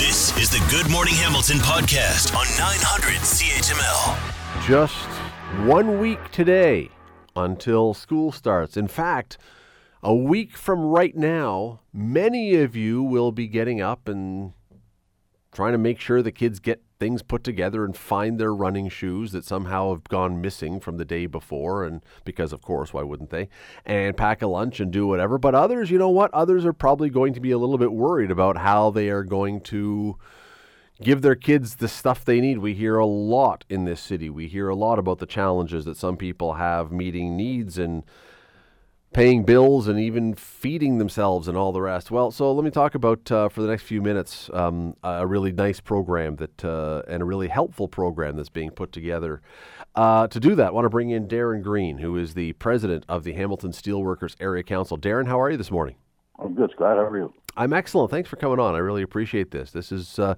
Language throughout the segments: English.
This is the Good Morning Hamilton podcast on 900 CHML. Just one week today until school starts. In fact, a week from right now, many of you will be getting up and trying to make sure the kids get things put together and find their running shoes that somehow have gone missing from the day before and because of course why wouldn't they and pack a lunch and do whatever but others you know what others are probably going to be a little bit worried about how they are going to give their kids the stuff they need. We hear a lot in this city. We hear a lot about the challenges that some people have meeting needs and paying bills and even feeding themselves and all the rest. Well, so let me talk about uh, for the next few minutes um, a really nice program that uh, and a really helpful program that's being put together. Uh, to do that, I want to bring in Darren Green, who is the president of the Hamilton Steelworkers Area Council. Darren, how are you this morning? I'm good, Scott. How are you? I'm excellent. Thanks for coming on. I really appreciate this. This is uh,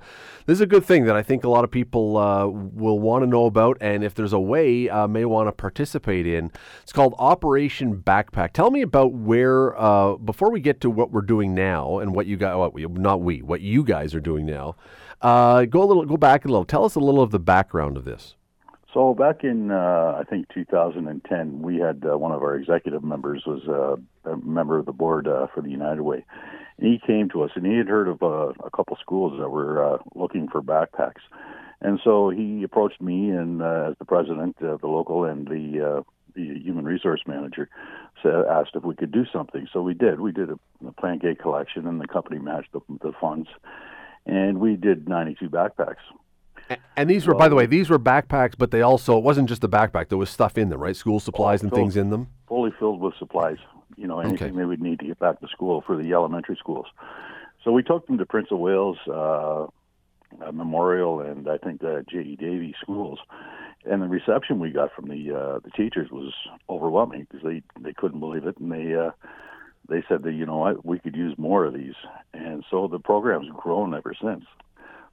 this is a good thing that I think a lot of people uh, will want to know about, and if there's a way, uh, may want to participate in. It's called Operation Backpack. Tell me about where uh, before we get to what we're doing now and what you got. What we, not we, what you guys are doing now. Uh, go a little, go back a little. Tell us a little of the background of this. So back in uh, I think 2010, we had uh, one of our executive members was uh, a member of the board uh, for the United Way. And he came to us and he had heard of uh, a couple schools that were uh, looking for backpacks, and so he approached me and as the president of the local and the the human resource manager said, asked if we could do something. So we did. We did a, a plant gate collection, and the company matched the, the funds, and we did 92 backpacks. And these were, by the way, these were backpacks, but they also it wasn't just the backpack. There was stuff in them, right? School supplies and filled- things in them. fully filled with supplies. You know, anything Okay. they would need to get back to school for the elementary schools. So we took them to Prince of Wales uh, Memorial and I think the J.E. Davey schools, and the reception we got from the uh, the teachers was overwhelming because they they couldn't believe it, and they uh, they said that you know what we could use more of these, and so the program's grown ever since.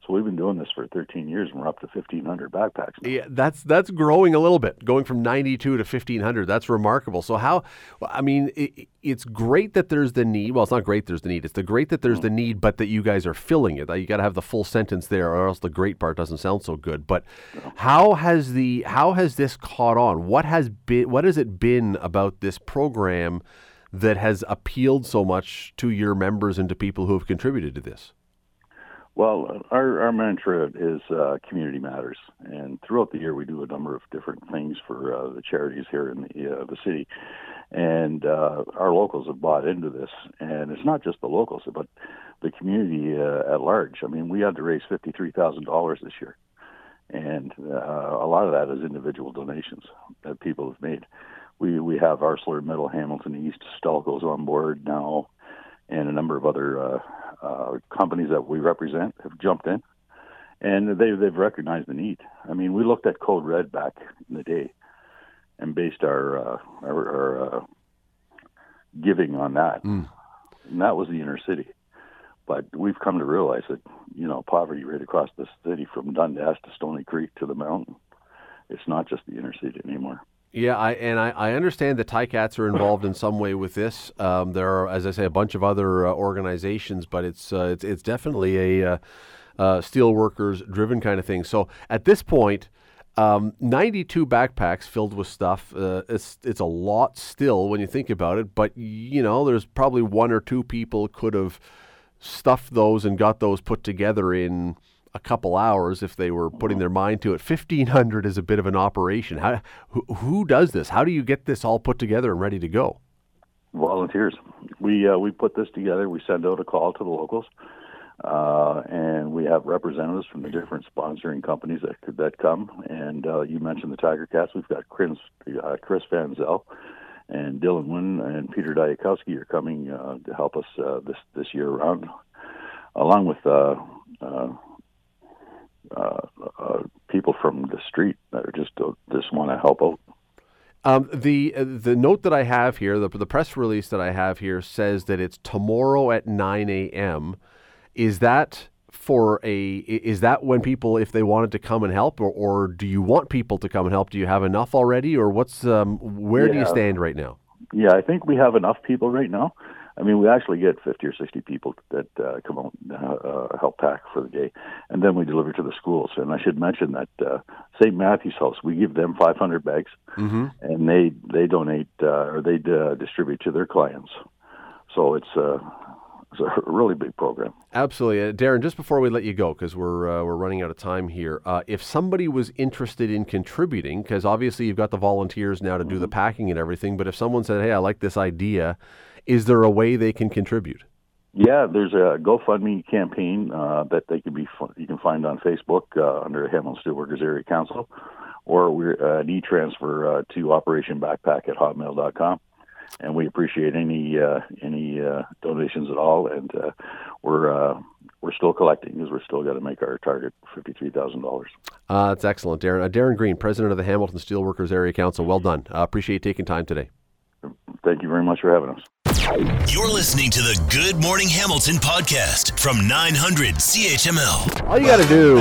So we've been doing this for 13 years, and we're up to 1,500 backpacks. now. Yeah, that's that's growing a little bit, going from 92 to 1500. That's remarkable. So how? I mean, it, it's great that there's the need. Well, it's not great there's the need. It's the great that there's the mm. need, but that you guys are filling it. You got to have the full sentence there, or else the great part doesn't sound so good. But how has the how has this caught on? What has been what has it been about this program that has appealed so much to your members and to people who have contributed to this? Well, our, our mantra is uh, community matters, and throughout the year we do a number of different things for uh, the charities here in the uh, the city, and uh, our locals have bought into this, and it's not just the locals, but the community uh, at large. I mean, we had to raise fifty three thousand dollars this year, and uh, a lot of that is individual donations that people have made. We we have ArcelorMittal, Hamilton East, Stelco's on board now, and a number of other uh, uh, companies that we represent have jumped in, and they they've recognized the need. I mean, we looked at Code Red back in the day, and based our uh, our, our uh, giving on that, and that was the inner city. But we've come to realize that you know poverty right across the city from Dundas to Stoney Creek to the mountain, it's not just the inner city anymore. Yeah, I, and I, I understand that Ticats are involved in some way with this. Um, there are, as I say, a bunch of other uh, organizations, but it's uh, it's, it's definitely a uh, uh, steelworkers driven kind of thing. So at this point, um, 92 backpacks filled with stuff. Uh, it's it's a lot still when you think about it, but you know, there's probably one or two people could have stuffed those and got those put together in a couple hours if they were putting their mind to it. 1500 is a bit of an operation. How who, who does this? How do you get this all put together and ready to go? volunteers. We uh, we put this together. We send out a call to the locals, uh, and we have representatives from the different sponsoring companies that could that come. And uh, you mentioned the Tiger Cats. We've got Chris, uh, Chris Van Zeyl and Dylan Wynn and Peter Dyakowski are coming uh, to help us uh, this this year around, along with. Uh, uh, people from the street that are just uh, just want to help out. Um, the uh, the note that I have here, the, the press release that I have here says that it's tomorrow at 9 a.m. Is that for a is that when people if they wanted to come and help or, or do you want people to come and help? Do you have enough already or what's um, where do you stand right now? Yeah, I think we have enough people right now. I mean, we actually get 50 or 60 people that uh, come out and uh, help pack for the day, and then we deliver to the schools. And I should mention that uh, St. Matthew's House, we give them 500 bags, mm-hmm. and they they donate uh, or they uh, distribute to their clients. So it's uh, it's a really big program. Absolutely, uh, Darren. Just before we let you go, because we're uh, we're running out of time here. Uh, if somebody was interested in contributing, because obviously you've got the volunteers now to do mm-hmm. the packing and everything, but if someone said, "Hey, I like this idea," is there a way they can contribute? Yeah, there's a GoFundMe campaign uh, that they can be you can find on Facebook uh, under Hamilton Steelworkers Area Council, or we're uh, an e-transfer uh, to Operation Backpack at hotmail.com, and we appreciate any uh, any uh, donations at all, and uh, we're uh, we're still collecting because we're still got to make our target fifty three thousand dollars. Uh, that's excellent, Darren. Uh, Darren Green, president of the Hamilton Steelworkers Area Council. Well done. Uh, appreciate taking time today. Thank you very much for having us. You're listening to the Good Morning Hamilton podcast from 900 CHML. All you got to do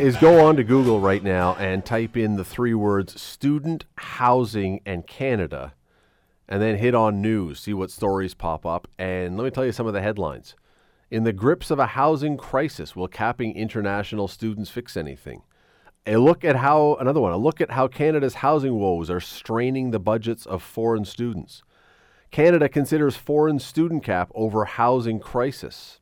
is go on to Google right now and type in the three words student housing and Canada and then hit on news, see what stories pop up. And let me tell you some of the headlines. In the grips of a housing crisis, will capping international students fix anything? A look at how, another one, a look at how Canada's housing woes are straining the budgets of foreign students. Canada considers foreign student cap over housing crisis.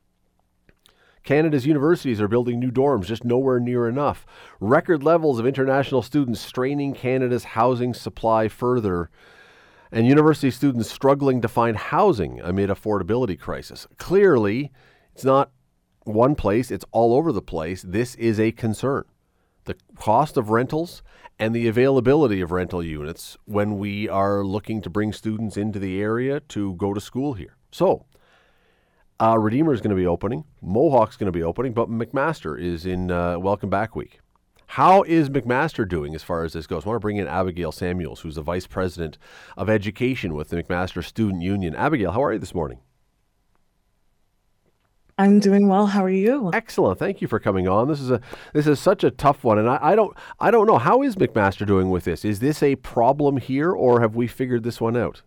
Canada's universities are building new dorms, just nowhere near enough. Record levels of international students straining Canada's housing supply further. And university students struggling to find housing amid affordability crisis. Clearly, it's not one place, it's all over the place. This is a concern. The cost of rentals and the availability of rental units when we are looking to bring students into the area to go to school here. So, uh, Redeemer is going to be opening, Mohawk's going to be opening, but McMaster is in uh, Welcome Back Week. How is McMaster doing as far as this goes? I want to bring in Abigail Samuels, who's the Vice President of Education with the McMaster Student Union. Abigail, how are you this morning? I'm doing well. How are you? Excellent. Thank you for coming on. This is a this is such a tough one, and I, I don't I don't know how is McMaster doing with this. Is this a problem here, or have we figured this one out?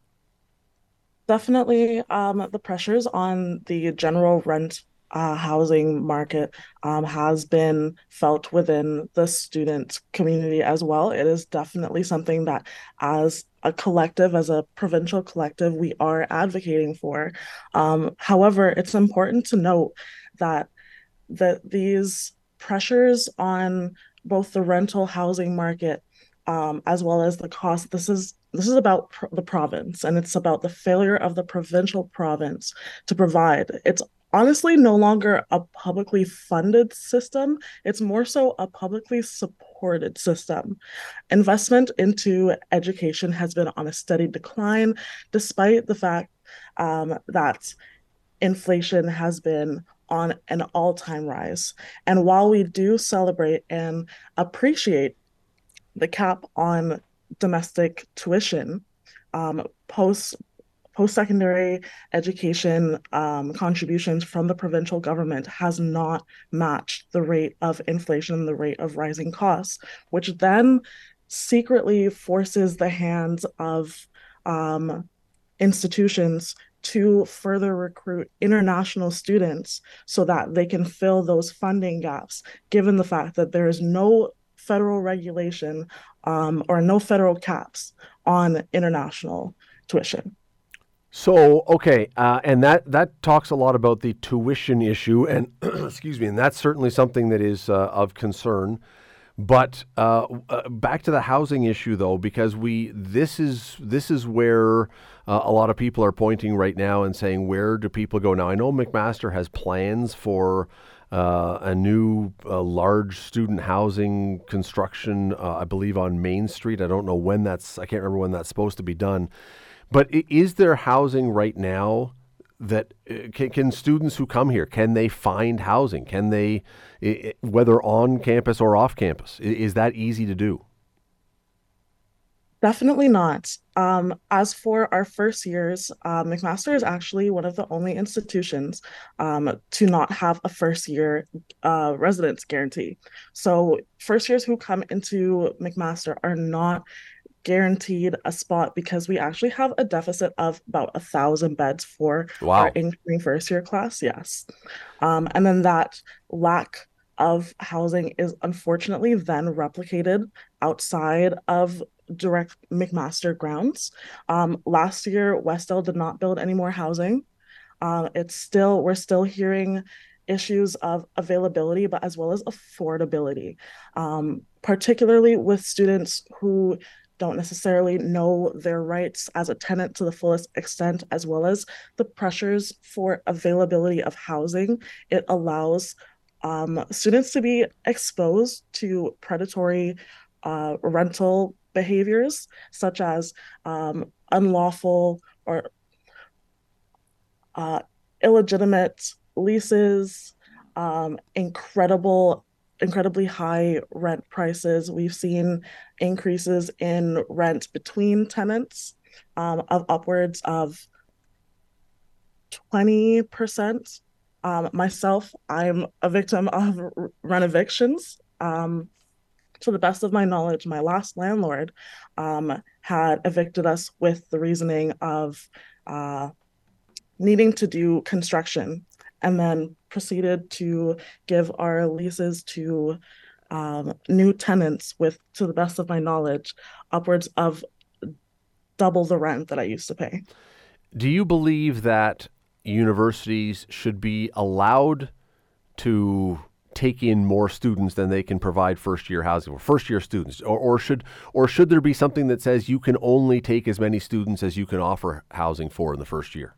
Definitely, um, the pressures on the general rent uh, housing market um, has been felt within the student community as well. It is definitely something that, as a collective, as a provincial collective, we are advocating for. Um, however, it's important to note that that these pressures on both the rental housing market um, as well as the cost. This is this is about pr- the province, and it's about the failure of the provincial province to provide. It's honestly no longer a publicly funded system. It's more so a publicly supported system. Investment into education has been on a steady decline, despite the fact um, that inflation has been on an all time rise. And while we do celebrate and appreciate the cap on domestic tuition, um, post post-secondary education um, contributions from the provincial government has not matched the rate of inflation, the rate of rising costs, which then secretly forces the hands of um, institutions to further recruit international students so that they can fill those funding gaps, given the fact that there is no federal regulation um, or no federal caps on international tuition. So okay, uh, and that that talks a lot about the tuition issue, and excuse me, and that's certainly something that is uh, of concern. But uh, uh back to the housing issue, though, because we this is this is where uh, a lot of people are pointing right now and saying, where do people go now? I know McMaster has plans for. Uh, a new large student housing construction, I believe, on Main Street. I don't know when that's. I can't remember when that's supposed to be done. But is there housing right now that uh, can, can, students who come here can they find housing? Can they, whether on campus or off campus, is that easy to do? Definitely not. Um, as for our first years, uh, McMaster is actually one of the only institutions um, to not have a first year uh, residence guarantee. So, first years who come into McMaster are not guaranteed a spot because we actually have a deficit of about a thousand beds for Wow. our incoming first year class. Yes. Um, and then that lack of housing is unfortunately then replicated outside of direct McMaster grounds. Um, last year, Westdale did not build any more housing. Um, it's still, we're still hearing issues of availability, but as well as affordability, um, particularly with students who don't necessarily know their rights as a tenant to the fullest extent, as well as the pressures for availability of housing. It allows um, students to be exposed to predatory uh, rental behaviors, such as um, unlawful or uh, illegitimate leases, um, incredible, incredibly high rent prices. We've seen increases in rent between tenants um, of upwards of 20%. Um, myself, I'm a victim of rent evictions. Um, to the best of my knowledge, my last landlord um, had evicted us with the reasoning of uh, needing to do construction and then proceeded to give our leases to um, new tenants with, to the best of my knowledge, upwards of double the rent that I used to pay. Do you believe that universities should be allowed to take in more students than they can provide first year housing for first year students or, or should or should there be something that says you can only take as many students as you can offer housing for in the first year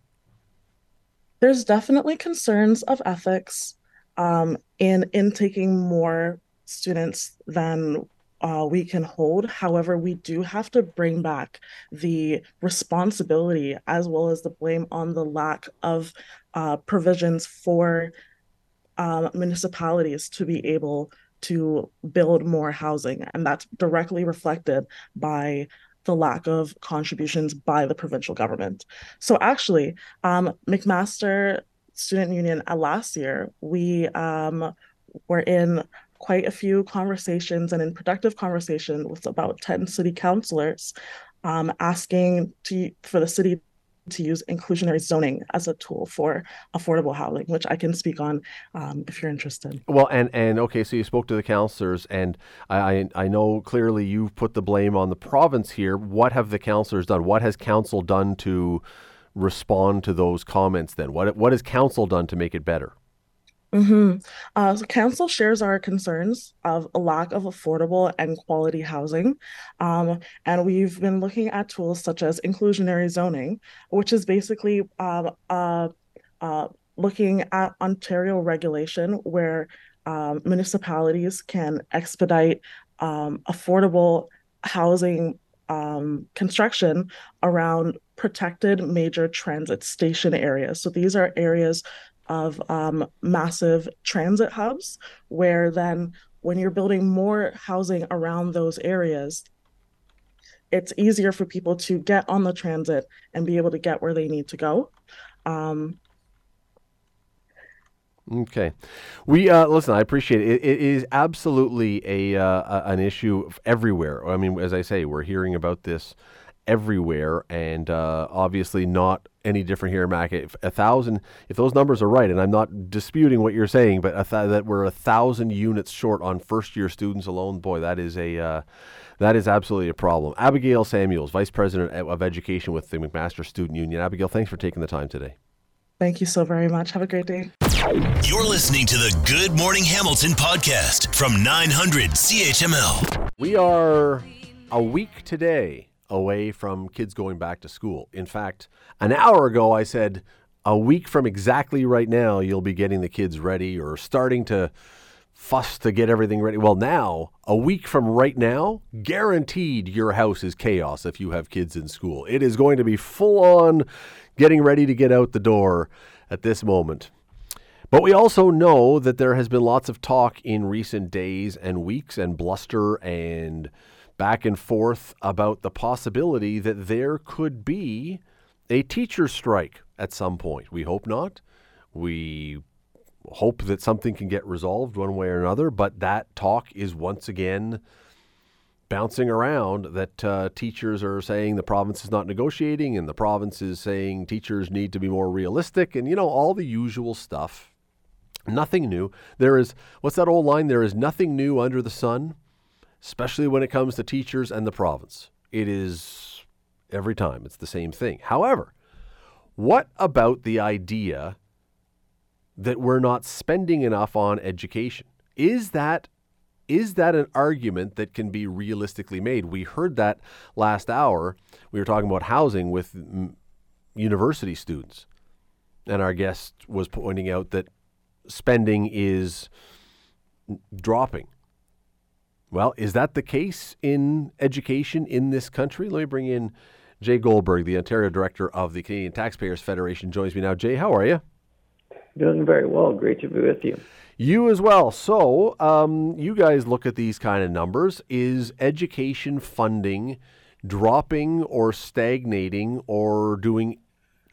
There's definitely concerns of ethics um, in in taking more students than uh, we can hold. However, we do have to bring back the responsibility as well as the blame on the lack of uh, provisions for um, municipalities to be able to build more housing. And that's directly reflected by the lack of contributions by the provincial government. So actually, um, McMaster Student Union uh, last year, we um, were in quite a few conversations and in productive conversation with about 10 city councilors um, asking to for the city to use inclusionary zoning as a tool for affordable housing, which I can speak on um, if you're interested. Well, and and okay, so you spoke to the councillors, and I, I know clearly you've put the blame on the province here. What have the councillors done? What has council done to respond to those comments? Then what what has council done to make it better? Mm-hmm. Uh, so council shares our concerns of a lack of affordable and quality housing. Um, and we've been looking at tools such as inclusionary zoning, which is basically uh, uh, uh, looking at Ontario regulation where um, municipalities can expedite um, affordable housing um, construction around protected major transit station areas. So these are areas of um, massive transit hubs, where then when you're building more housing around those areas, it's easier for people to get on the transit and be able to get where they need to go. Um, Okay, we uh, listen. I appreciate it. It, is absolutely a, uh, an issue everywhere. I mean, as I say, we're hearing about this everywhere, and uh, obviously not any different here, in Mac. If a thousand, if those numbers are right, and I'm not disputing what you're saying, but th- that we're a thousand units short on first year students alone, boy, that is a uh, that is absolutely a problem. Abigail Samuels, Vice President of Education with the McMaster Student Union. Abigail, thanks for taking the time today. thank you so very much. Have a great day. You're listening to the Good Morning Hamilton podcast from 900 CHML. We are a week today away from kids going back to school. In fact, an hour ago I said a week from exactly right now you'll be getting the kids ready or starting to fuss to get everything ready. Well, now, a week from right now, guaranteed your house is chaos if you have kids in school. It is going to be full on getting ready to get out the door at this moment. But we also know that there has been lots of talk in recent days and weeks and bluster and back and forth about the possibility that there could be a teacher strike at some point. We hope not. We hope that something can get resolved one way or another, but that talk is once again bouncing around that uh, teachers are saying the province is not negotiating and the province is saying teachers need to be more realistic and, you know, all the usual stuff. Nothing new. There is, what's that old line? There is nothing new under the sun, especially when it comes to teachers and the province. It is every time, it's the same thing. However, what about the idea that we're not spending enough on education? Is that is that an argument that can be realistically made? We heard that last hour. We were talking about housing with university students. And our guest was pointing out that spending is dropping. Well, is that the case in education in this country? Let me bring in Jay Goldberg, the Ontario Director of the Canadian Taxpayers Federation, joins me now. Jay, how are you? Doing very well. Great to be with you. You as well. So, um, you guys look at these kind of numbers. Is education funding dropping or stagnating or doing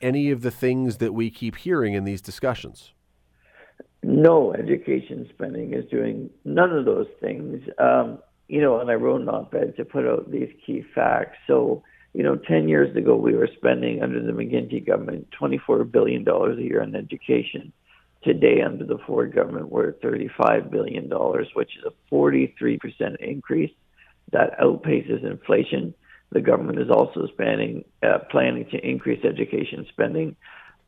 any of the things that we keep hearing in these discussions? No, education spending is doing none of those things. Um, you know, and I wrote an op ed to put out these key facts. So, you know, 10 years ago, we were spending under the McGuinty government $24 billion a year on education. Today, under the Ford government, we're at $35 billion, which is a 43% increase. That outpaces inflation. The government is also spending, uh, planning to increase education spending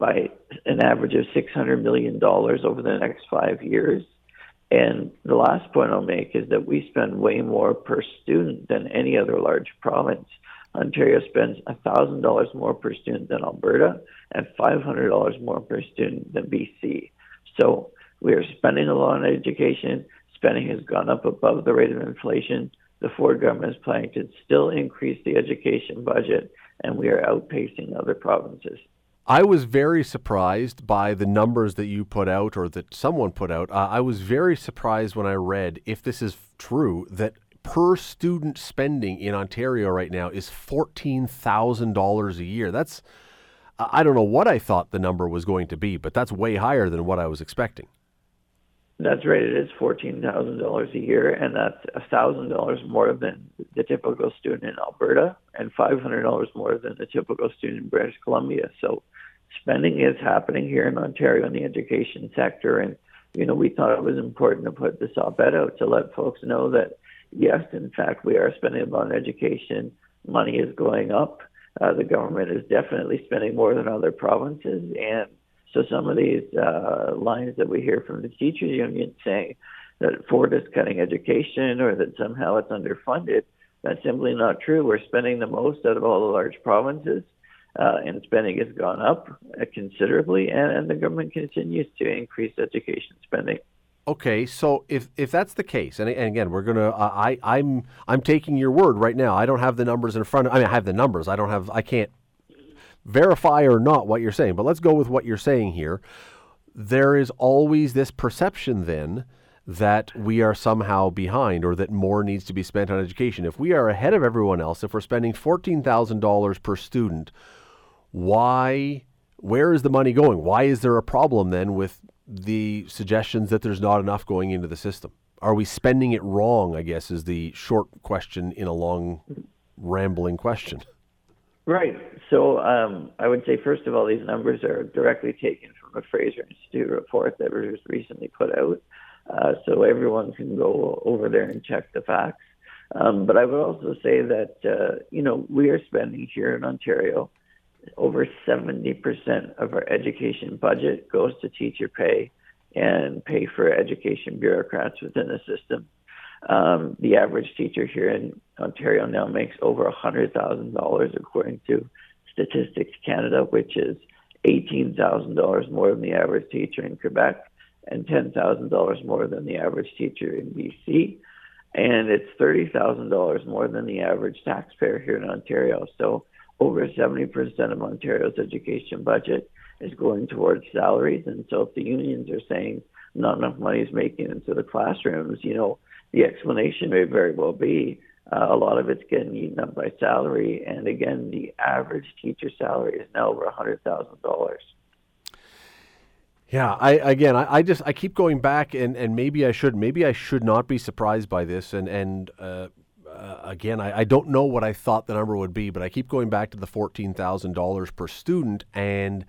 by an average of $600 million over the next five years. And the last point I'll make is that we spend way more per student than any other large province. Ontario spends $1,000 more per student than Alberta and $500 more per student than BC. So we are spending a lot on education. Spending has gone up above the rate of inflation. The Ford government is planning to still increase the education budget, and we are outpacing other provinces. I was very surprised by the numbers that you put out or that someone put out. Uh, I was very surprised when I read, if this is true, that per student spending in Ontario right now is $14,000 a year. That's I don't know what I thought the number was going to be, but that's way higher than what I was expecting. That's right. It is fourteen thousand dollars a year, and that's thousand dollars more than the typical student in Alberta, and five hundred dollars more than the typical student in British Columbia. So, spending is happening here in Ontario in the education sector, and you know we thought it was important to put this op-ed out to let folks know that yes, in fact, we are spending on education. Money is going up uh, the government is definitely spending more than other provinces. And so some of these uh, lines that we hear from the teachers union saying that Ford is cutting education or that somehow it's underfunded, that's simply not true. We're spending the most out of all the large provinces. Uh, and spending has gone up considerably, and, and the government continues to increase education spending. Okay, so if if that's the case, and, and again, we're gonna, I I'm I'm taking your word right now. I don't have the numbers in front. of I mean, I have the numbers. I don't have. I can't verify or not what you're saying. But let's go with what you're saying here. There is always this perception then that we are somehow behind or that more needs to be spent on education. If we are ahead of everyone else, if we're spending fourteen thousand dollars per student, why? Where is the money going? Why is there a problem then with the suggestions that there's not enough going into the system? Are we spending it wrong? I guess is the short question in a long, rambling question. Right. So um, I would say, first of all, these numbers are directly taken from a Fraser Institute report that was recently put out. Uh, so everyone can go over there and check the facts. Um, but I would also say that, uh, you know, we are spending here in Ontario over 70% of our education budget goes to teacher pay and pay for education bureaucrats within the system. Um, the average teacher here in Ontario now makes over $100,000 according to Statistics Canada, which is $18,000 more than the average teacher in Quebec and $10,000 more than the average teacher in BC. And it's $30,000 more than the average taxpayer here in Ontario. So over 70% of Ontario's education budget is going towards salaries. And so if the unions are saying not enough money is making it into the classrooms, you know, the explanation may very well be uh, a lot of it's getting eaten up by salary. And again, the average teacher salary is now over $100,000. Yeah, I again, I, I, just I keep going back, and, and maybe I should, maybe I should not be surprised by this, and and uh, uh, again, I, I, don't know what I thought the number would be, but I keep going back to the $14,000 per student. And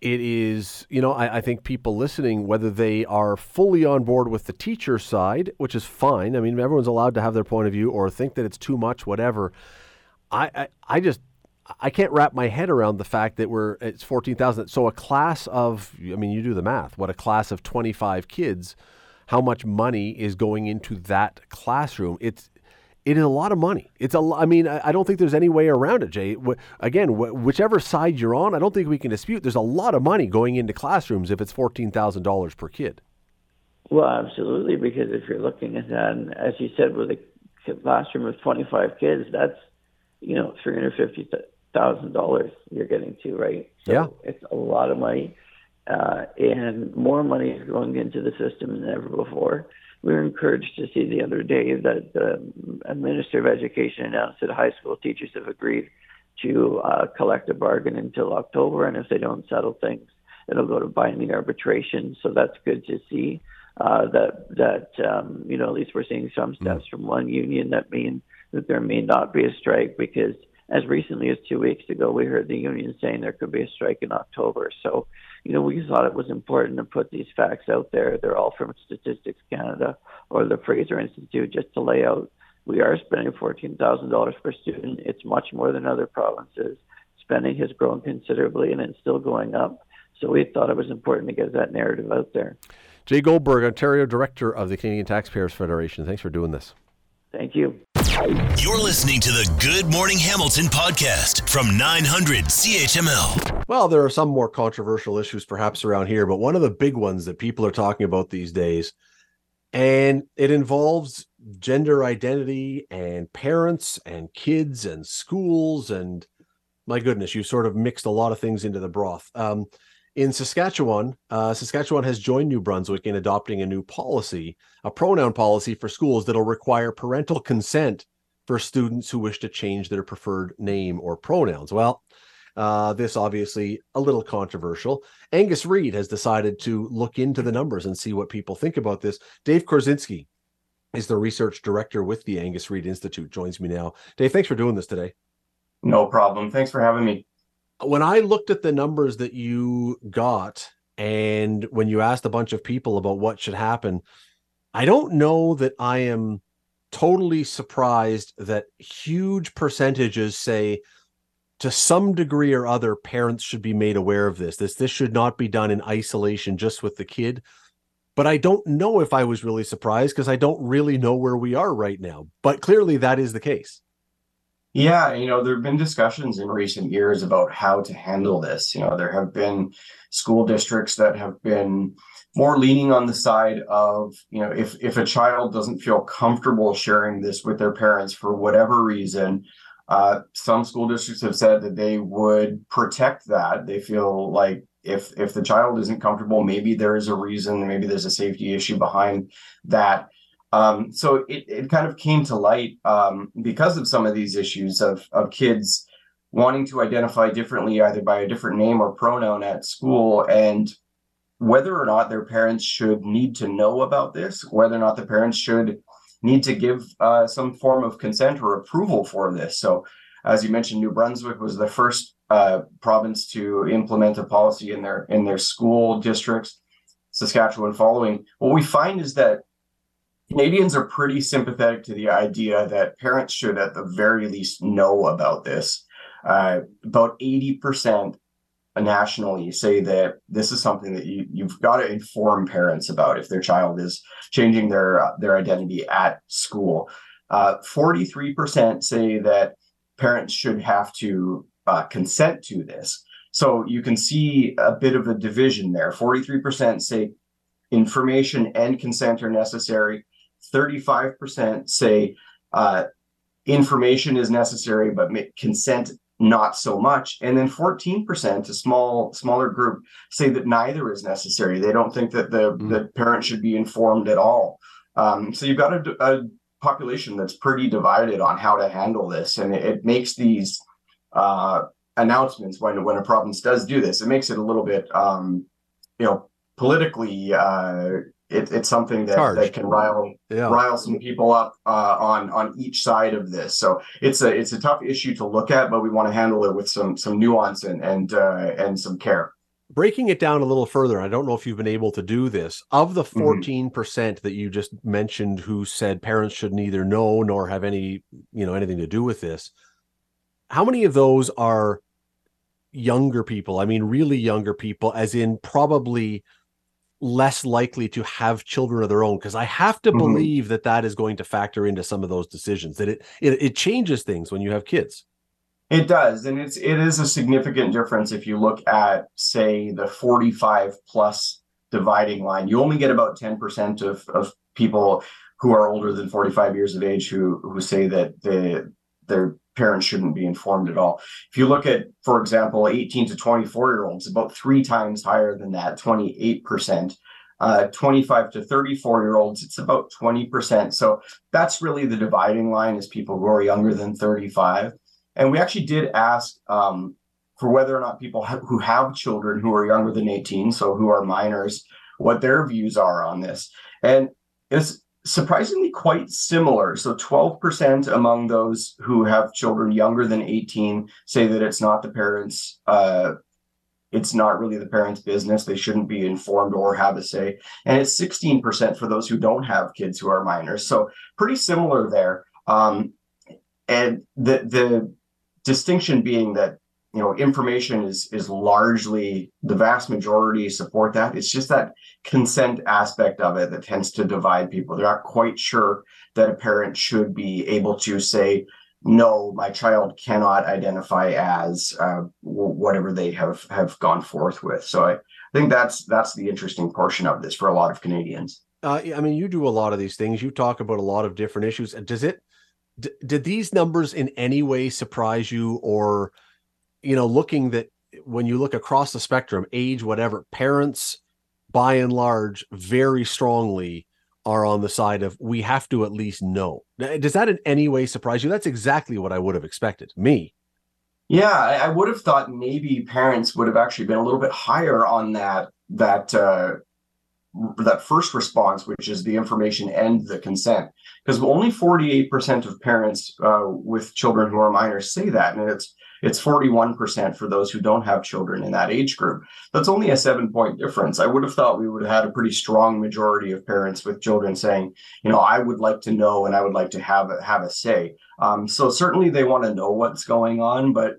it is, you know, I, I, think people listening, whether they are fully on board with the teacher side, which is fine. I mean, everyone's allowed to have their point of view or think that it's too much, whatever. I, I, I just, I can't wrap my head around the fact that we're, it's 14,000. So a class of, I mean, you do the math, what a class of 25 kids, how much money is going into that classroom? It's, it is a lot of money. It's a. I mean, I don't think there's any way around it, Jay. Again, whichever side you're on, I don't think we can dispute. There's a lot of money going into classrooms if it's fourteen thousand dollars per kid. Well, absolutely, because if you're looking at that, and as you said, with a classroom of 25 kids, that's you know 350 thousand dollars you're getting to, right? So yeah, it's a lot of money, uh, and more money is going into the system than ever before we were encouraged to see the other day that the Minister of Education announced that high school teachers have agreed to uh, collect a bargain until October, and if they don't settle things, it'll go to binding arbitration. So that's good to see. Uh, that that um, you know at least we're seeing some mm. steps from one union that mean that there may not be a strike because as recently as two weeks ago we heard the union saying there could be a strike in October. So you know, we thought it was important to put these facts out there. They're all from Statistics Canada or the Fraser Institute just to lay out we are spending $14,000 per student. It's much more than other provinces. Spending has grown considerably and it's still going up. So we thought it was important to get that narrative out there. Jay Goldberg, Ontario Director of the Canadian Taxpayers Federation. Thanks for doing this. Thank you. You're listening to the Good Morning Hamilton podcast from 900 CHML. Well, there are some more controversial issues perhaps around here, but one of the big ones that people are talking about these days, and it involves gender identity and parents and kids and schools. And my goodness, you've sort of mixed a lot of things into the broth. Um, in Saskatchewan, uh, Saskatchewan has joined New Brunswick in adopting a new policy, a pronoun policy for schools that'll require parental consent for students who wish to change their preferred name or pronouns. Well, uh, this obviously a little controversial. Angus Reid has decided to look into the numbers and see what people think about this. Dave Korzinski is the research director with the Angus Reid Institute. Joins me now. Dave, thanks for doing this today. No problem. Thanks for having me when I looked at the numbers that you got and when you asked a bunch of people about what should happen, I don't know that I am totally surprised that huge percentages say to some degree or other parents should be made aware of this. This this should not be done in isolation just with the kid. But I don't know if I was really surprised because I don't really know where we are right now. But clearly that is the case. Yeah, you know, there have been discussions in recent years about how to handle this. You know, there have been school districts that have been more leaning on the side of, you know, if if a child doesn't feel comfortable sharing this with their parents for whatever reason, uh, some school districts have said that they would protect that. They feel like if if the child isn't comfortable, maybe there is a reason, maybe there's a safety issue behind that. Um, so it, it kind of came to light um, because of some of these issues of, of kids wanting to identify differently, either by a different name or pronoun at school, and whether or not their parents should need to know about this, whether or not the parents should need to give uh, some form of consent or approval for this. So, as you mentioned, New Brunswick was the first uh, province to implement a policy in their in their school districts. Saskatchewan following. What we find is that Canadians are pretty sympathetic to the idea that parents should, at the very least, know about this. Uh, about 80% nationally say that this is something that you, you've got to inform parents about if their child is changing their, their identity at school. Uh, 43% say that parents should have to uh, consent to this. So you can see a bit of a division there. 43% say information and consent are necessary. 35% say uh, information is necessary, but consent not so much. And then 14%, a small, smaller group, say that neither is necessary. They don't think that the, mm. the parent should be informed at all. Um, so you've got a, a, population that's pretty divided on how to handle this. And it, it makes these uh, announcements when, when a province does do this, it makes it a little bit, um, you know, politically uh, it, it's something that, that can rile yeah. rile some people up uh, on on each side of this. So it's a it's a tough issue to look at, but we want to handle it with some some nuance and and uh, and some care. Breaking it down a little further, I don't know if you've been able to do this. Of the 14% mm-hmm. percent that you just mentioned who said parents should neither know nor have any, you know, anything to do with this, how many of those are younger people? I mean, really younger people, as in probably less likely to have children of their own because i have to mm-hmm. believe that that is going to factor into some of those decisions that it, it it changes things when you have kids it does and it's it is a significant difference if you look at say the 45 plus dividing line you only get about 10% of of people who are older than 45 years of age who who say that the their parents shouldn't be informed at all. If you look at, for example, 18 to 24 year olds, about three times higher than that, 28%. Uh, 25 to 34 year olds, it's about 20%. So that's really the dividing line is people who are younger than 35. And we actually did ask um, for whether or not people ha- who have children who are younger than 18, so who are minors, what their views are on this. And it's surprisingly quite similar. So 12% among those who have children younger than 18 say that it's not the parents' uh, it's not really the parents' business. They shouldn't be informed or have a say. And it's 16% for those who don't have kids who are minors. So pretty similar there. Um, and the the distinction being that you know information is is largely the vast majority support that. It's just that consent aspect of it that tends to divide people. They're not quite sure that a parent should be able to say no my child cannot identify as uh, whatever they have have gone forth with. So i think that's that's the interesting portion of this for a lot of canadians. Uh, i mean you do a lot of these things. You talk about a lot of different issues. Does it d- did these numbers in any way surprise you or you know, looking that when you look across the spectrum, age, whatever, parents by and large very strongly are on the side of we have to at least know. Does that in any way surprise you? That's exactly what I would have expected. Me. Yeah, I would have thought maybe parents would have actually been a little bit higher on that that uh, that first response, which is the information and the consent, because only forty eight percent of parents uh, with children who are minors say that, and it's it's 41% for those who don't have children in that age group. That's only a seven point difference. I would have thought we would have had a pretty strong majority of parents with children saying, you know, I would like to know and I would like to have a, have a say. Um, so certainly they want to know what's going on, but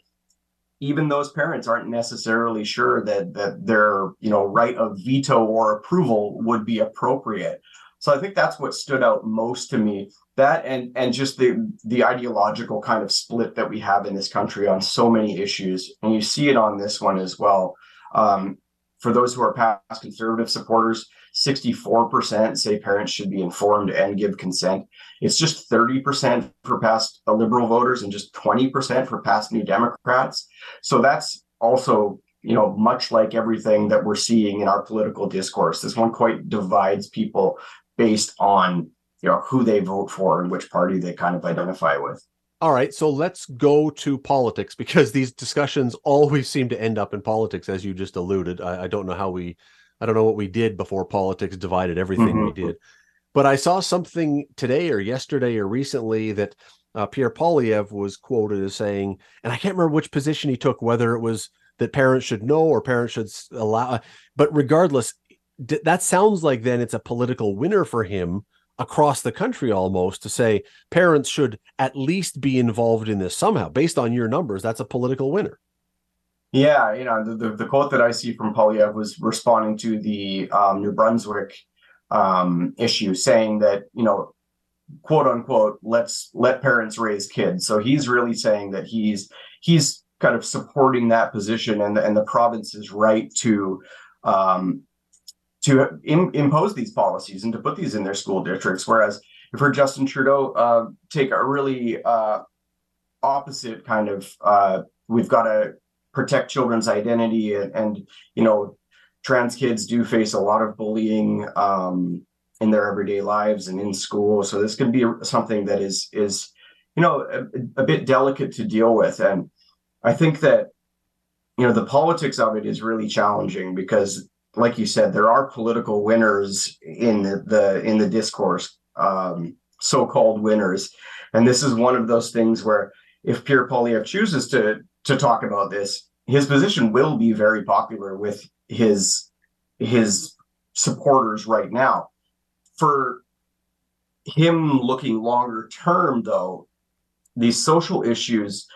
even those parents aren't necessarily sure that that their you know right of veto or approval would be appropriate. So I think that's what stood out most to me that and and just the the ideological kind of split that we have in this country on so many issues. And you see it on this one as well. Um, for those who are past conservative supporters 64% say parents should be informed and give consent. It's just 30% for past liberal voters and just 20% for past new democrats. So that's also you know much like everything that we're seeing in our political discourse. This one quite divides people based on you know who they vote for and which party they kind of identify with. All right so let's go to politics because these discussions always seem to end up in politics as you just alluded. I, I don't know how we i don't know what we did before politics divided everything mm-hmm. we did. But i saw something today or yesterday or recently that uh, pierre poilievre was quoted as saying and i can't remember which position he took whether it was that parents should know or parents should allow but regardless that sounds like then it's a political winner for him across the country almost to say parents should at least be involved in this somehow. Based on your numbers, that's a political winner. Yeah, you know, the, the, the quote that I see from Poilievre was responding to the um, New Brunswick um, issue, saying that, you know, quote unquote, let's let parents raise kids. So he's really saying that he's he's kind of supporting that position and the, and the province's right to um, to Im- impose these policies and to put these in their school districts. Whereas we're Justin Trudeau, uh, take a really uh, opposite kind of, uh, we've got to protect children's identity and, and, you know, trans kids do face a lot of bullying um, in their everyday lives and in school. So this could be something that is is you know a, a bit delicate to deal with, and I think that you know the politics of it is really challenging because like you said, there are political winners in the, the in the discourse, um, so-called winners, and this is one of those things where if Pierre Poilievre chooses to to talk about this, his position will be very popular with his his supporters right now. For him looking longer term, though, these social issues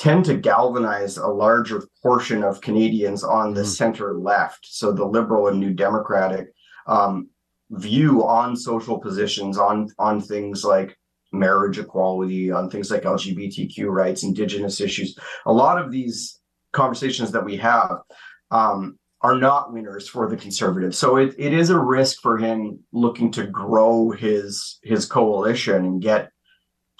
tend to galvanize a larger portion of Canadians on the mm. center left. So the liberal and new democratic um, view on social positions, on on things like marriage equality, on things like LGBTQ rights, indigenous issues. A lot of these conversations that we have um, are not winners for the conservatives. So it, it is a risk for him looking to grow his his coalition and get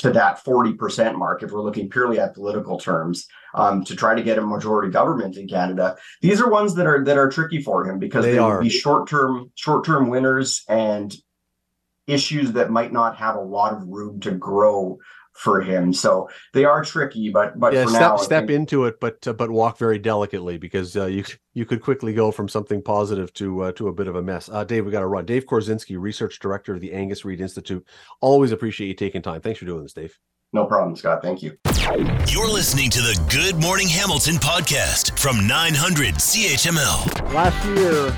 to that 40% mark if we're looking purely at political terms um, to try to get a majority government in Canada. These are ones that are that are tricky for him because they, they are. will be short-term short-term winners and issues that might not have a lot of room to grow for him. So they are tricky, but but yeah, step now, step think... into it, but uh, but walk very delicately because uh, you you could quickly go from something positive to uh, to a bit of a mess. Uh, Dave, we got to run. Dave Korzinski, research director of the Angus Reid Institute. Always appreciate you taking time. Thanks for doing this, Dave. No problem, Scott. Thank you. You're listening to the Good Morning Hamilton podcast from 900 CHML. Last year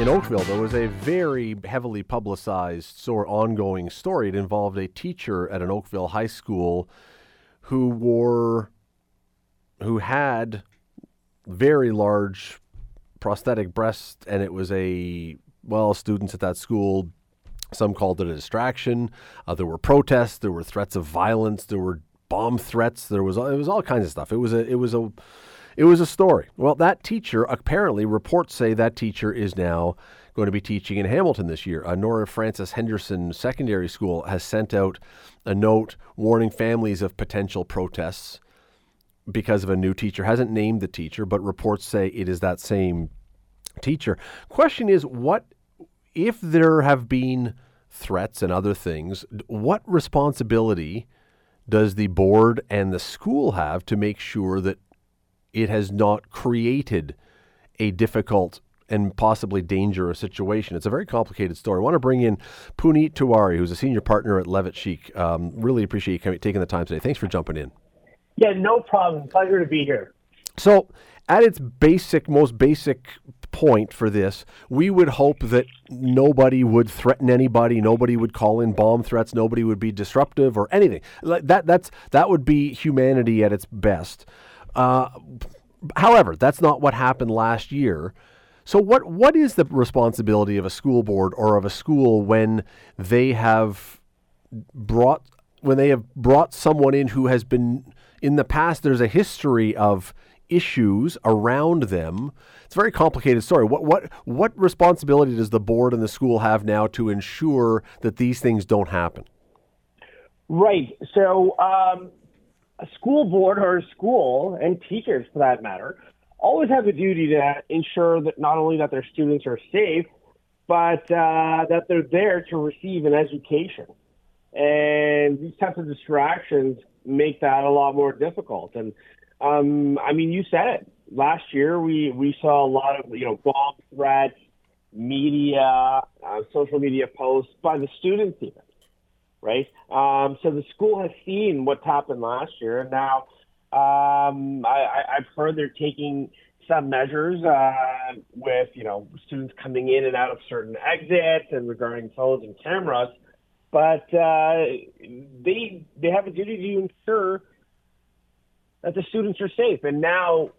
in Oakville, there was a very heavily publicized sort ongoing story. It involved a teacher at an Oakville high school who wore, who had very large prosthetic breasts, and it was a well, students at that school. Some called it a distraction. Uh, there were protests. There were threats of violence. There were bomb threats. There was it was all kinds of stuff. It was a it was a it was a story. Well, that teacher, apparently, reports say that teacher is now going to be teaching in Hamilton this year. Uh, Nora Frances Henderson Secondary School has sent out a note warning families of potential protests because of a new teacher. Hasn't named the teacher, but reports say it is that same teacher. Question is, what if there have been threats and other things? What responsibility does the board and the school have to make sure that it has not created a difficult and possibly dangerous situation. It's a very complicated story. I want to bring in Puneet Tiwari, who's a senior partner at Levitt Sheikh. Um, really appreciate you taking the time today. Thanks for jumping in. Yeah, no problem. Pleasure to be here. So, at its basic, most basic point for this, we would hope that nobody would threaten anybody, nobody would call in bomb threats, nobody would be disruptive or anything. That that's that would be humanity at its best. Uh, however, that's not what happened last year. So what what is the responsibility of a school board or of a school when they have brought when they have brought someone in who has been in the past there's a history of issues around them. It's a very complicated story. What what what responsibility does the board and the school have now to ensure that these things don't happen? Right. So um, a school board or a school and teachers for that matter always have a duty to ensure that not only that their students are safe but uh, that they're there to receive an education and these types of distractions make that a lot more difficult and um, i mean you said it last year we, we saw a lot of you know bomb threats media uh, social media posts by the students even right? Um, so the school has seen what's happened last year, and now um, I, I've heard they're taking some measures uh, with you know students coming in and out of certain exits and regarding phones and cameras, but uh, they they have a duty to ensure that the students are safe, and now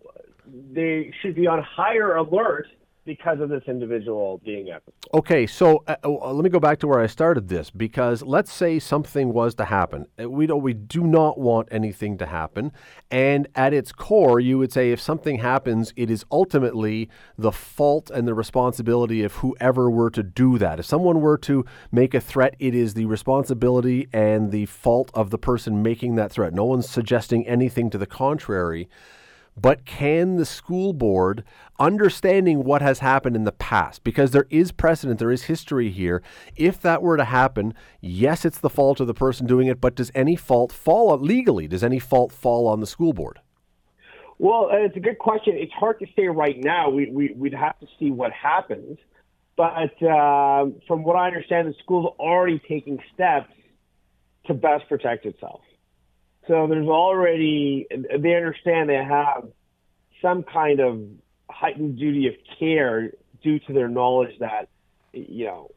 they should be on higher alert because of this individual being at. Okay, so uh, uh, let me go back to where I started this because let's say something was to happen. Uh, we don't, we do not want anything to happen, and at its core, you would say if something happens, it is ultimately the fault and the responsibility of whoever were to do that. If someone were to make a threat, it is the responsibility and the fault of the person making that threat. No one's suggesting anything to the contrary. But can the school board, understanding what has happened in the past, because there is precedent, there is history here, if that were to happen, yes, it's the fault of the person doing it, but does any fault fall legally, does any fault fall on the school board? Well, it's a good question. It's hard to say right now. We, we, would have to see what happens. But uh, from what I understand, the school's already taking steps to best protect itself. So there's already, they understand they have some kind of heightened duty of care due to their knowledge that, you know,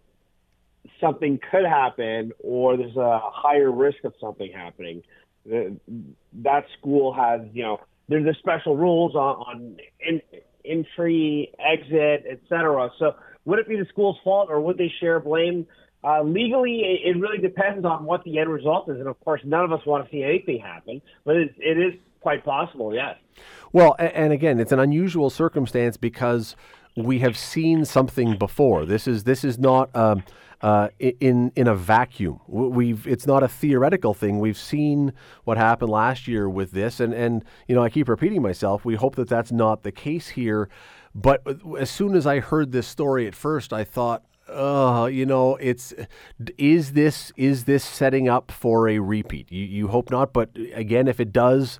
something could happen or there's a higher risk of something happening. That school has, you know, there's the special rules on, on in, entry, exit, etc. So would it be the school's fault or would they share blame? Uh, legally, it, it, really depends on what the end result is, and of course, none of us want to see anything happen. But it, it is quite possible, yes. Well, and again, it's an unusual circumstance because we have seen something before. This is this is not. Um, uh, in in a vacuum. We've it's not a theoretical thing. We've seen what happened last year with this, and and you know I keep repeating myself. We hope that that's not the case here. But as soon as I heard this story at first, I thought, uh, you know, it's is this is this setting up for a repeat? You you hope not, but again, if it does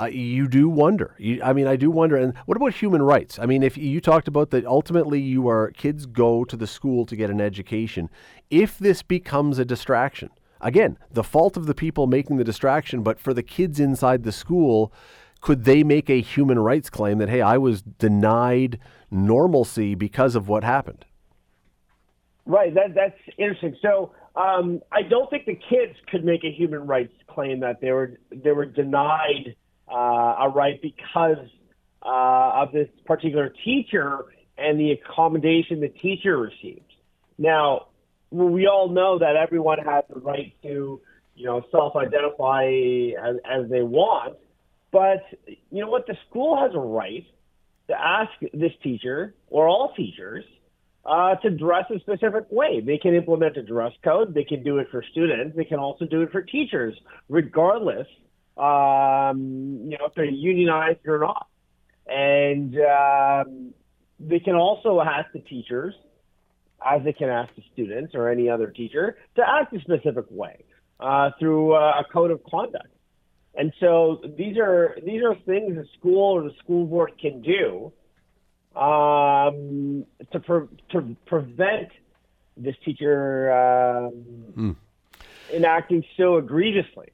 uh, you do wonder. You, I mean, I do wonder. And what about human rights? I mean, if you talked about that, ultimately you are kids go to the school to get an education. If this becomes a distraction, again, the fault of the people making the distraction, but for the kids inside the school, could they make a human rights claim that hey, I was denied normalcy because of what happened? Right. That that's interesting. So um, I don't think the kids could make a human rights claim that they were they were denied uh, a right because uh, of this particular teacher and the accommodation the teacher received. Now, we all know that everyone has the right to, you know, self-identify as, as they want, but you know what? The school has a right to ask this teacher or all teachers uh, to dress a specific way. They can implement a dress code. They can do it for students. They can also do it for teachers, regardless um, you know, if they're unionized or not. And um, they can also ask the teachers, as they can ask the students or any other teacher, to act a specific way uh, through uh, a code of conduct. And so these are these are things the school or the school board can do um, to pre- to prevent this teacher um, mm. enacting so egregiously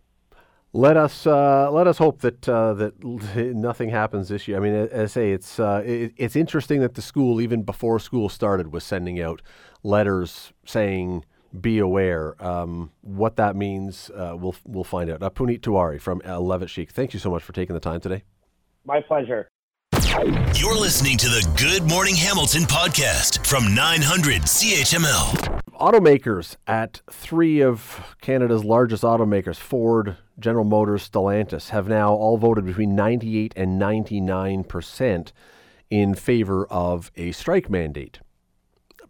let us uh, let us hope that uh, that nothing happens this year. I mean, as I say, it's uh, it, it's interesting that the school, even before school started, was sending out letters saying "Be aware." Um, what that means, uh, we'll we'll find out. Uh, Puneet Tiwari from uh, Levitt Sheikh, thank you so much for taking the time today. My pleasure. You're listening to the Good Morning Hamilton podcast from 900 CHML. Automakers at three of Canada's largest automakers, Ford, General Motors, Stellantis, have now all voted between 98 and 99 percent in favor of a strike mandate.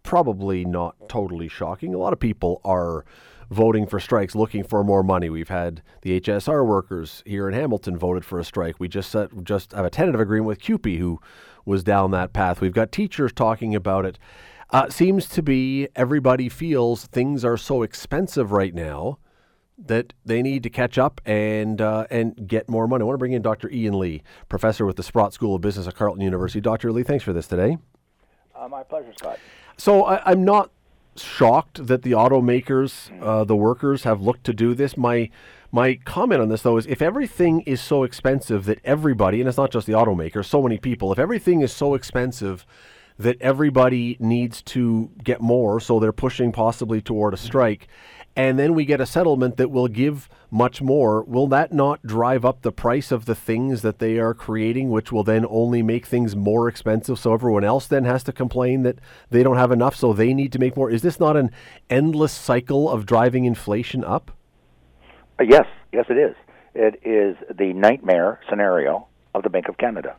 Probably not totally shocking. A lot of people are voting for strikes, looking for more money. We've had the HSR workers here in Hamilton voted for a strike. We just set, just have a tentative agreement with CUPE, who was down that path. We've got teachers talking about it. Uh, seems to be everybody feels things are so expensive right now that they need to catch up and uh, and get more money. I want to bring in Dr. Ian Lee, professor with the Sprott School of Business at Carleton University. Dr. Lee, thanks for this today. Uh, my pleasure, Scott. So I, am not shocked that the automakers, uh, the workers, have looked to do this. My my comment on this though is if everything is so expensive that everybody, and it's not just the automakers, so many people, if everything is so expensive that everybody needs to get more, so they're pushing possibly toward a strike, and then we get a settlement that will give much more, will that not drive up the price of the things that they are creating, which will then only make things more expensive? So everyone else then has to complain that they don't have enough, so they need to make more. Is this not an endless cycle of driving inflation up? Uh, yes, yes, it is. It is the nightmare scenario of the Bank of Canada.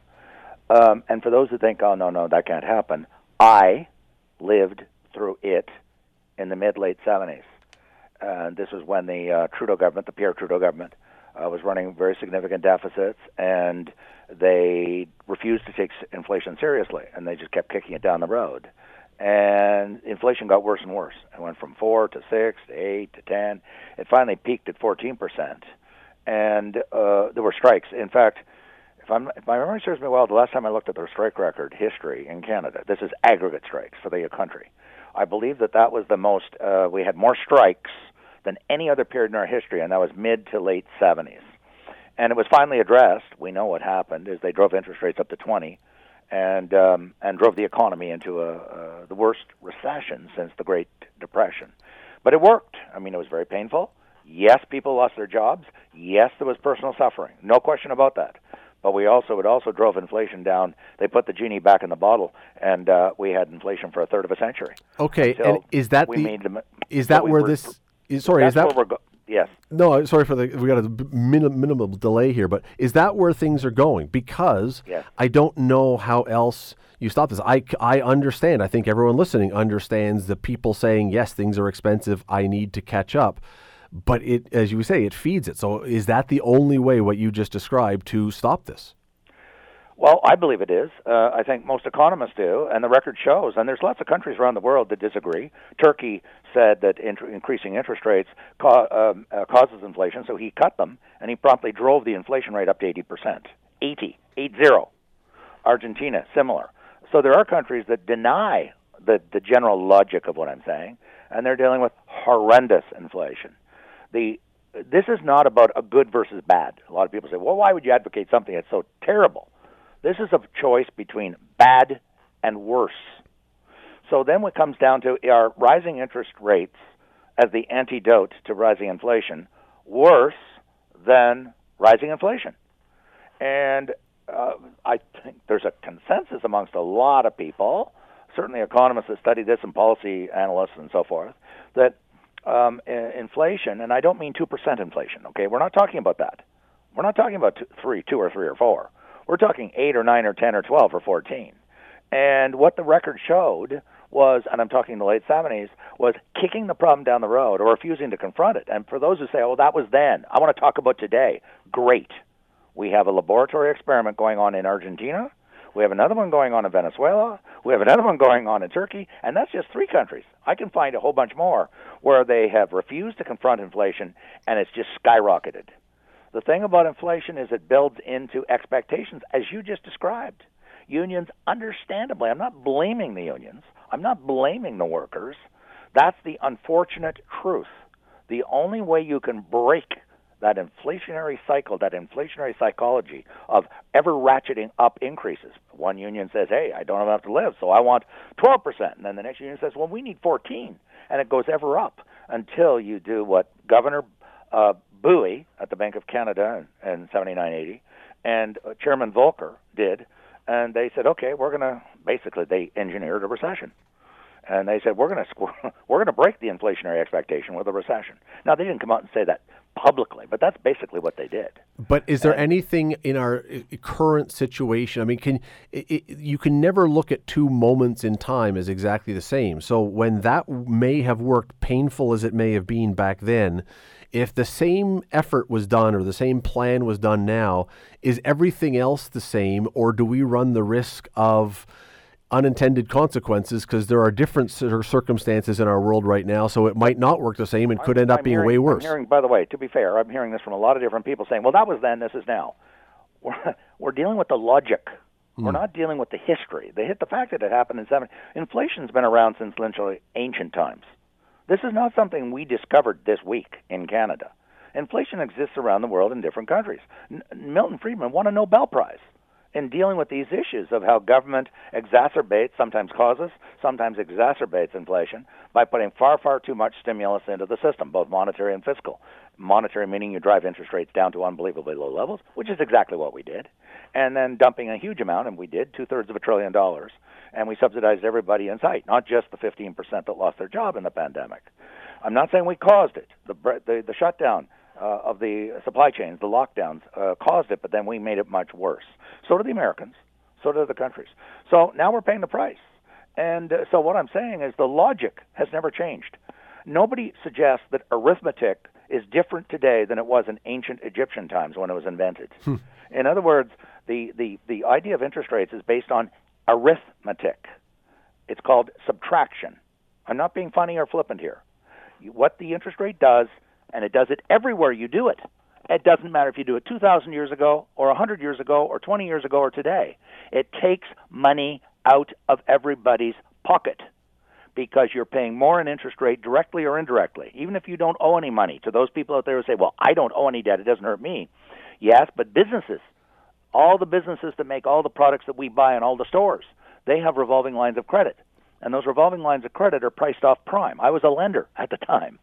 Um, and for those who think, oh, no, no, that can't happen, I lived through it in the mid late 70s. Uh, this was when the uh, Trudeau government, the Pierre Trudeau government, uh, was running very significant deficits, and they refused to take inflation seriously, and they just kept kicking it down the road. And inflation got worse and worse. It went from four to six to eight to ten. It finally peaked at 14 percent, and uh, there were strikes. In fact, If, I'm, if my memory serves me well, the last time I looked at their strike record history in Canada, this is aggregate strikes for the country. I believe that that was the most. Uh, we had more strikes than any other period in our history, and that was mid to late 70s. And it was finally addressed. We know what happened is they drove interest rates up to 20, and um, and drove the economy into a, uh, the worst recession since the Great Depression. But it worked. I mean, it was very painful. Yes, people lost their jobs. Yes, there was personal suffering. No question about that. But we also it also drove inflation down. They put the genie back in the bottle, and uh, we had inflation for a third of a century. Okay, and is that we the, made them, is that we where were- this? Is, sorry, is that where we're go- yes. No, sorry for the we got a minim, minimal delay here, but is that where things are going? Because Yes. I don't know how else you stop this. I, I understand. I think everyone listening understands the people saying yes, things are expensive. I need to catch up, but it, as you say, it feeds it. So is that the only way what you just described to stop this? Well, I believe it is. Uh, I think most economists do, and the record shows. And there's lots of countries around the world that disagree. Turkey said that int- increasing interest rates um, uh, causes inflation, so he cut them, and he promptly drove the inflation rate up to 80%. 80, 80. Argentina, similar. So there are countries that deny the, the general logic of what I'm saying, and they're dealing with horrendous inflation. The this is not about a good versus bad. A lot of people say, "Well, why would you advocate something that's so terrible?" This is a choice between bad and worse. So then what comes down to are rising interest rates as the antidote to rising inflation worse than rising inflation? And uh, I think there's a consensus amongst a lot of people, certainly economists that study this and policy analysts and so forth, that um, inflation, and I don't mean 2% inflation, okay? We're not talking about that. We're not talking about two, three, two or three or four. We're talking eight or nine or 10 or 12 or 14. And what the record showed was, and I'm talking the late 70s, was kicking the problem down the road or refusing to confront it. And for those who say, oh, that was then, I want to talk about today. Great. We have a laboratory experiment going on in Argentina. We have another one going on in Venezuela. We have another one going on in Turkey. And that's just three countries. I can find a whole bunch more where they have refused to confront inflation and it's just skyrocketed. The thing about inflation is it builds into expectations, as you just described. Unions, understandably, I'm not blaming the unions, I'm not blaming the workers. That's the unfortunate truth. The only way you can break that inflationary cycle, that inflationary psychology of ever ratcheting up increases. One union says, "Hey, I don't have enough to live, so I want 12%." And then the next union says, "Well, we need 14." And it goes ever up until you do what Governor uh, Bouey at the Bank of Canada in, in 7980 and uh, Chairman Volcker did, and they said, "Okay, we're going to basically they engineered a recession." And they said we're going to we're going to break the inflationary expectation with a recession. Now they didn't come out and say that publicly, but that's basically what they did. But is there anything in our uh, current situation? I mean, can i i you can never look at two moments in time as exactly the same. So when that may have worked, painful as it may have been back then, if the same effort was done or the same plan was done now, is everything else the same, or do we run the risk of unintended consequences because there are different cir- circumstances in our world right now, so it might not work the same and could end up I'm being hearing, way worse. I'm hearing, by the way, to be fair, I'm hearing this from a lot of different people saying, "Well, that was then, this is now." We're, we're dealing with the logic. We're hmm. not dealing with the history. The hit the fact that it happened in seven. Inflation's been around since literally uh, ancient times. This is not something we discovered this week in Canada. Inflation exists around the world in different countries. N- Milton Friedman won a Nobel Prize in dealing with these issues of how government exacerbates, sometimes causes, sometimes exacerbates inflation by putting far, far too much stimulus into the system, both monetary and fiscal. Monetary meaning you drive interest rates down to unbelievably low levels, which is exactly what we did, and then dumping a huge amount, and we did two thirds of a trillion dollars, and we subsidized everybody in sight, not just the 15% that lost their job in the pandemic. I'm not saying we caused it. The the, the shutdown uh, of the supply chains, the lockdowns, uh, caused it, but then we made it much worse. So did the Americans. So did the countries. So now we're paying the price. And uh, so what I'm saying is the logic has never changed. Nobody suggests that arithmetic is different today than it was in ancient Egyptian times when it was invented. In other words, the, the, the idea of interest rates is based on arithmetic. It's called subtraction. I'm not being funny or flippant here. What the interest rate does, and it does it everywhere you do it, It doesn't matter if you do it 2,000 years ago, or 100 years ago, or 20 years ago, or today. It takes money out of everybody's pocket because you're paying more in interest rate directly or indirectly, even if you don't owe any money. To those people out there who say, well, I don't owe any debt, it doesn't hurt me. Yes, but businesses, all the businesses that make all the products that we buy in all the stores, they have revolving lines of credit. And those revolving lines of credit are priced off prime. I was a lender at the time.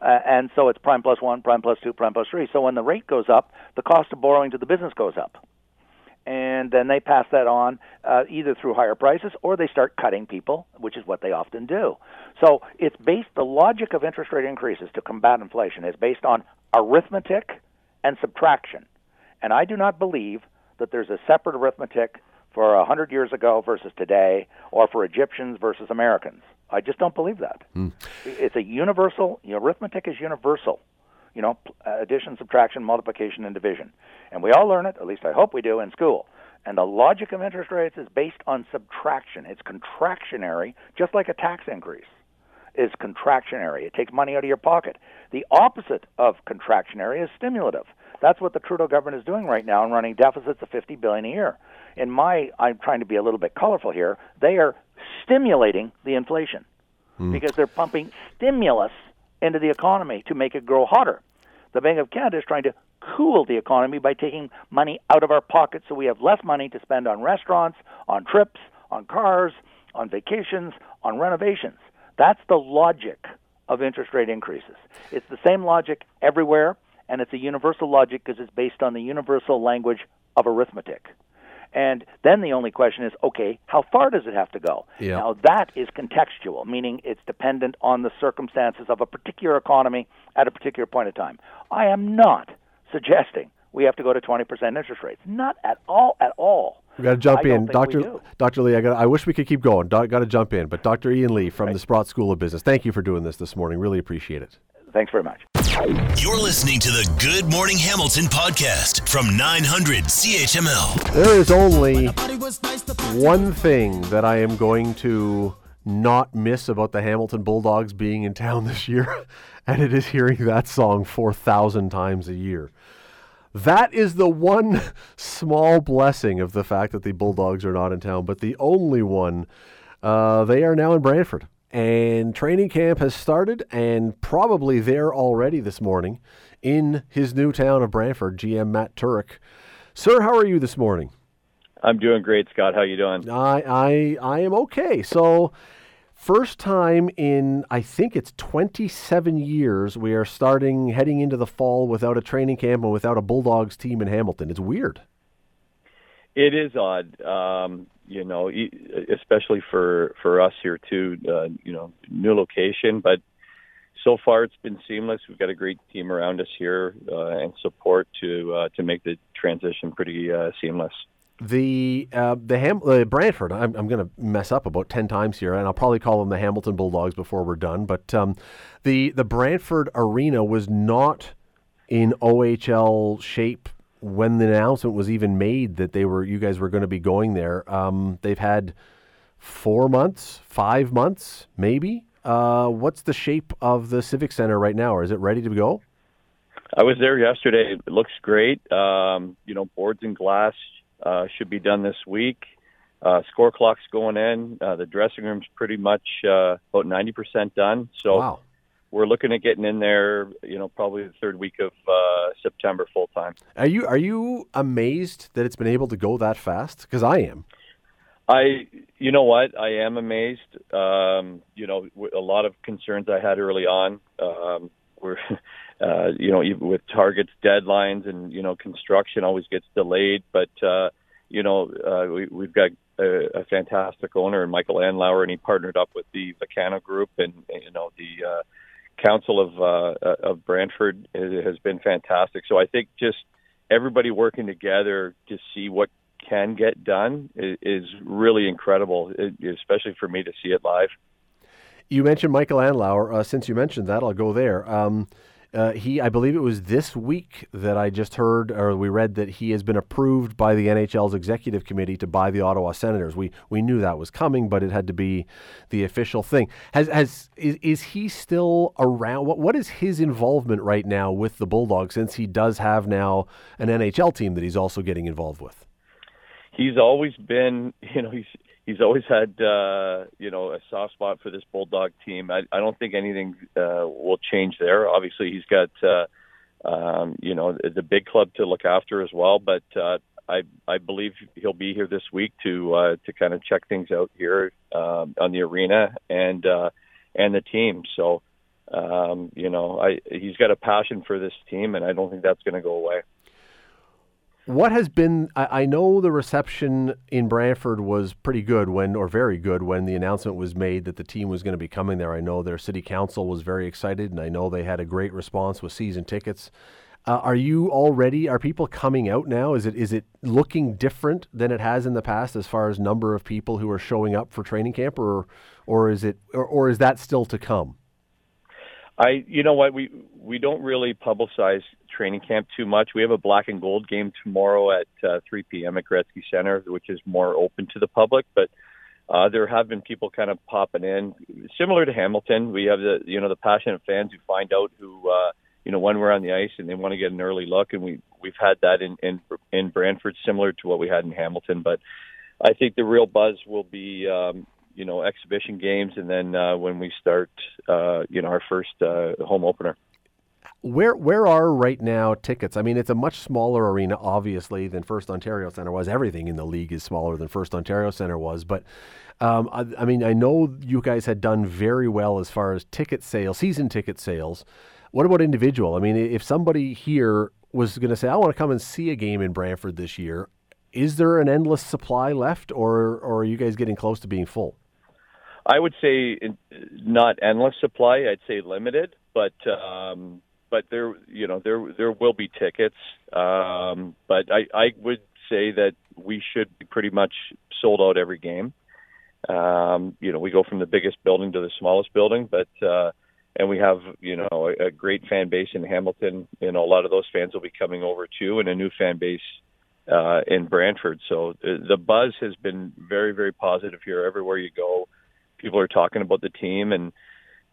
Uh, and so it's prime plus one, prime plus two, prime plus three. So when the rate goes up, the cost of borrowing to the business goes up and then they pass that on uh, either through higher prices or they start cutting people, which is what they often do. So it's based the logic of interest rate increases to combat inflation is based on arithmetic and subtraction. And I do not believe that there's a separate arithmetic for a hundred years ago versus today, or for Egyptians versus Americans. I just don't believe that. Mm. It's a universal. You know, arithmetic is universal you know, addition, subtraction, multiplication, and division. And we all learn it, at least I hope we do, in school. And the logic of interest rates is based on subtraction. It's contractionary, just like a tax increase is contractionary. It takes money out of your pocket. The opposite of contractionary is stimulative. That's what the Trudeau government is doing right now and running deficits of 50 billion a year. In my I'm trying to be a little bit colorful here. They are stimulating the inflation mm. because they're pumping stimulus into the economy to make it grow hotter. The Bank of Canada is trying to cool the economy by taking money out of our pockets so we have less money to spend on restaurants, on trips, on cars, on vacations, on renovations. That's the logic of interest rate increases. It's the same logic everywhere, and it's a universal logic because it's based on the universal language of arithmetic. And then the only question is, okay, how far does it have to go? Yeah. Now that is contextual, meaning it's dependent on the circumstances of a particular economy at a particular point in time. I am not suggesting we have to go to 20% interest rates. Not at all, at all. We got to jump in, Doctor. Doctor Lee, I got. I wish we could keep going. got to jump in, but Doctor Ian Lee from right. the Sprott School of Business. Thank you for doing this this morning. Really appreciate it. Thanks very much. You're listening to the Good Morning Hamilton podcast from 900 CHML. There is only one thing that I am going to not miss about the Hamilton Bulldogs being in town this year, and it is hearing that song 4,000 times a year. That is the one small blessing of the fact that the Bulldogs are not in town, but the only one. Uh, they are now in Brantford. And training camp has started and probably there already this morning in his new town of Brantford, GM Matt Turek. Sir, how are you this morning? I'm doing great, Scott. How you doing? I I I am okay. So first time in I think it's 27 years we are starting heading into the fall without a training camp and without a Bulldogs team in Hamilton. It's weird. It is odd. Um, you know, especially for for us here too. Uh, you know, new location, but so far it's been seamless. We've got a great team around us here uh, and support to uh, to make the transition pretty uh, seamless. The uh, the Ham uh, Brantford. I'm, I'm going to mess up about ten times here, and I'll probably call them the Hamilton Bulldogs before we're done. But um, the the Brantford arena was not in OHL shape when the announcement was even made that they were you guys were going to be going there, um, they've had four months, five months, maybe. Uh, what's the shape of the Civic Center right now? Or is it ready to go? I was there yesterday. It looks great. Um, you know, boards and glass uh, should be done this week. Uh, score clock's going in. Uh, the dressing room's pretty much uh, about ninety percent done. So wow we're looking at getting in there, you know, probably the third week of uh, September full time. Are you are you amazed that it's been able to go that fast? Because I am. I, you know what, I am amazed. Um, you know, a lot of concerns I had early on um, were, uh, you know, with targets, deadlines, and you know, construction always gets delayed. But uh, you know, uh, we, we've got a, a fantastic owner, Michael Andlauer, and he partnered up with the Vacano Group, and you know, the uh, council of uh, of Brantford has been fantastic. So I think just everybody working together to see what can get done is, really incredible, especially for me to see it live. You mentioned Michael Andlauer. Uh, since you mentioned that, I'll go there. Um, Uh, he, I believe it was this week that I just heard, or we read that he has been approved by the NHL's executive committee to buy the Ottawa Senators. We we knew that was coming, but it had to be the official thing. Has has is, is he still around? What what is his involvement right now with the Bulldogs since he does have now an NHL team that he's also getting involved with? He's always been, you know, he's he's always had uh, you know a soft spot for this bulldog team. I, I don't think anything uh, will change there. Obviously, he's got uh, um, you know the big club to look after as well. But uh, I I believe he'll be here this week to uh, to kind of check things out here um, on the arena and uh, and the team. So um, you know I he's got a passion for this team, and I don't think that's going to go away. What has been? I, I, know the reception in Brantford was pretty good when, or very good when the announcement was made that the team was going to be coming there. I know their city council was very excited, and I know they had a great response with season tickets. Uh, are you already? Are people coming out now? Is it is it looking different than it has in the past as far as number of people who are showing up for training camp, or or is it or, or is that still to come? I, you know what, we we don't really publicize training camp too much. We have a black and gold game tomorrow at uh, 3 p.m. at Gretzky Center, which is more open to the public. But uh, there have been people kind of popping in, similar to Hamilton. We have the you know the passionate fans who find out who uh, you know when we're on the ice and they want to get an early look, and we we've had that in in in Brantford, similar to what we had in Hamilton. But I think the real buzz will be um, you know exhibition games, and then uh, when we start, uh, you know, our first uh, home opener. Where where are right now tickets? I mean, it's a much smaller arena, obviously, than First Ontario Centre was. Everything in the league is smaller than First Ontario Centre was, but. Um, I, I mean, I know you guys had done very well as far as ticket sales, season ticket sales. What about individual? I mean, if somebody here was going to say, "I want to come and see a game in Brantford this year," is there an endless supply left, or or are you guys getting close to being full? I would say not endless supply. I'd say limited, but um, but there you know there there will be tickets. Um, but I I would say that we should be pretty much sold out every game. Um, you know, we go from the biggest building to the smallest building, but uh, and we have you know a, a great fan base in Hamilton. You know, a lot of those fans will be coming over too, and a new fan base uh, in Brantford. So the, the buzz has been very very positive here. Everywhere you go, people are talking about the team and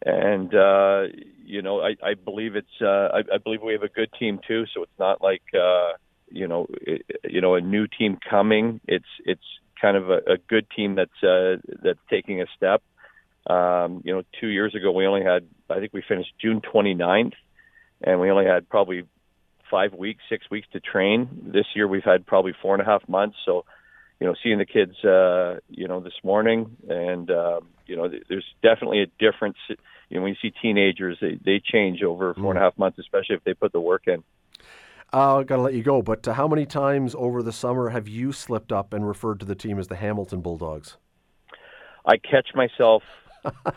and uh, you know I, I believe it's uh, I, I believe we have a good team too. So it's not like uh, you know it, you know a new team coming. It's it's kind of a, a good team that's uh, that's taking a step. Um, you know, two years ago we only had I think we finished June 29th, and we only had probably five weeks, six weeks to train. This year we've had probably four and a half months. So you know, seeing the kids, uh, you know, this morning, and um, you know, there's definitely a difference. You know, when you see teenagers, they they change over four and a mm. half months, especially if they put the work in. Uh, I got to let you go, but uh, how many times over the summer have you slipped up and referred to the team as the Hamilton Bulldogs? I catch myself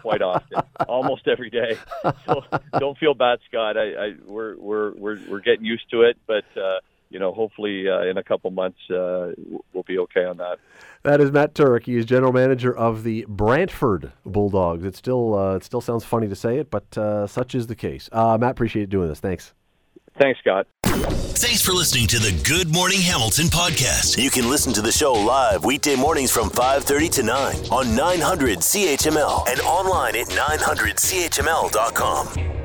quite often, almost every day. So don't feel bad, Scott. I, I we're we're we're we're getting used to it, but. Uh, you know, hopefully uh, in a couple months uh, we'll be okay on that. That is Matt Turek. He is general manager of the Brantford Bulldogs. It still uh, it still sounds funny to say it, but uh, such is the case. Uh, Matt, appreciate you doing this. Thanks. Thanks, Scott. Thanks for listening to the Good Morning Hamilton podcast. You can listen to the show live weekday mornings from 5:30 to 9 on 900 CHML and online at 900CHML.com.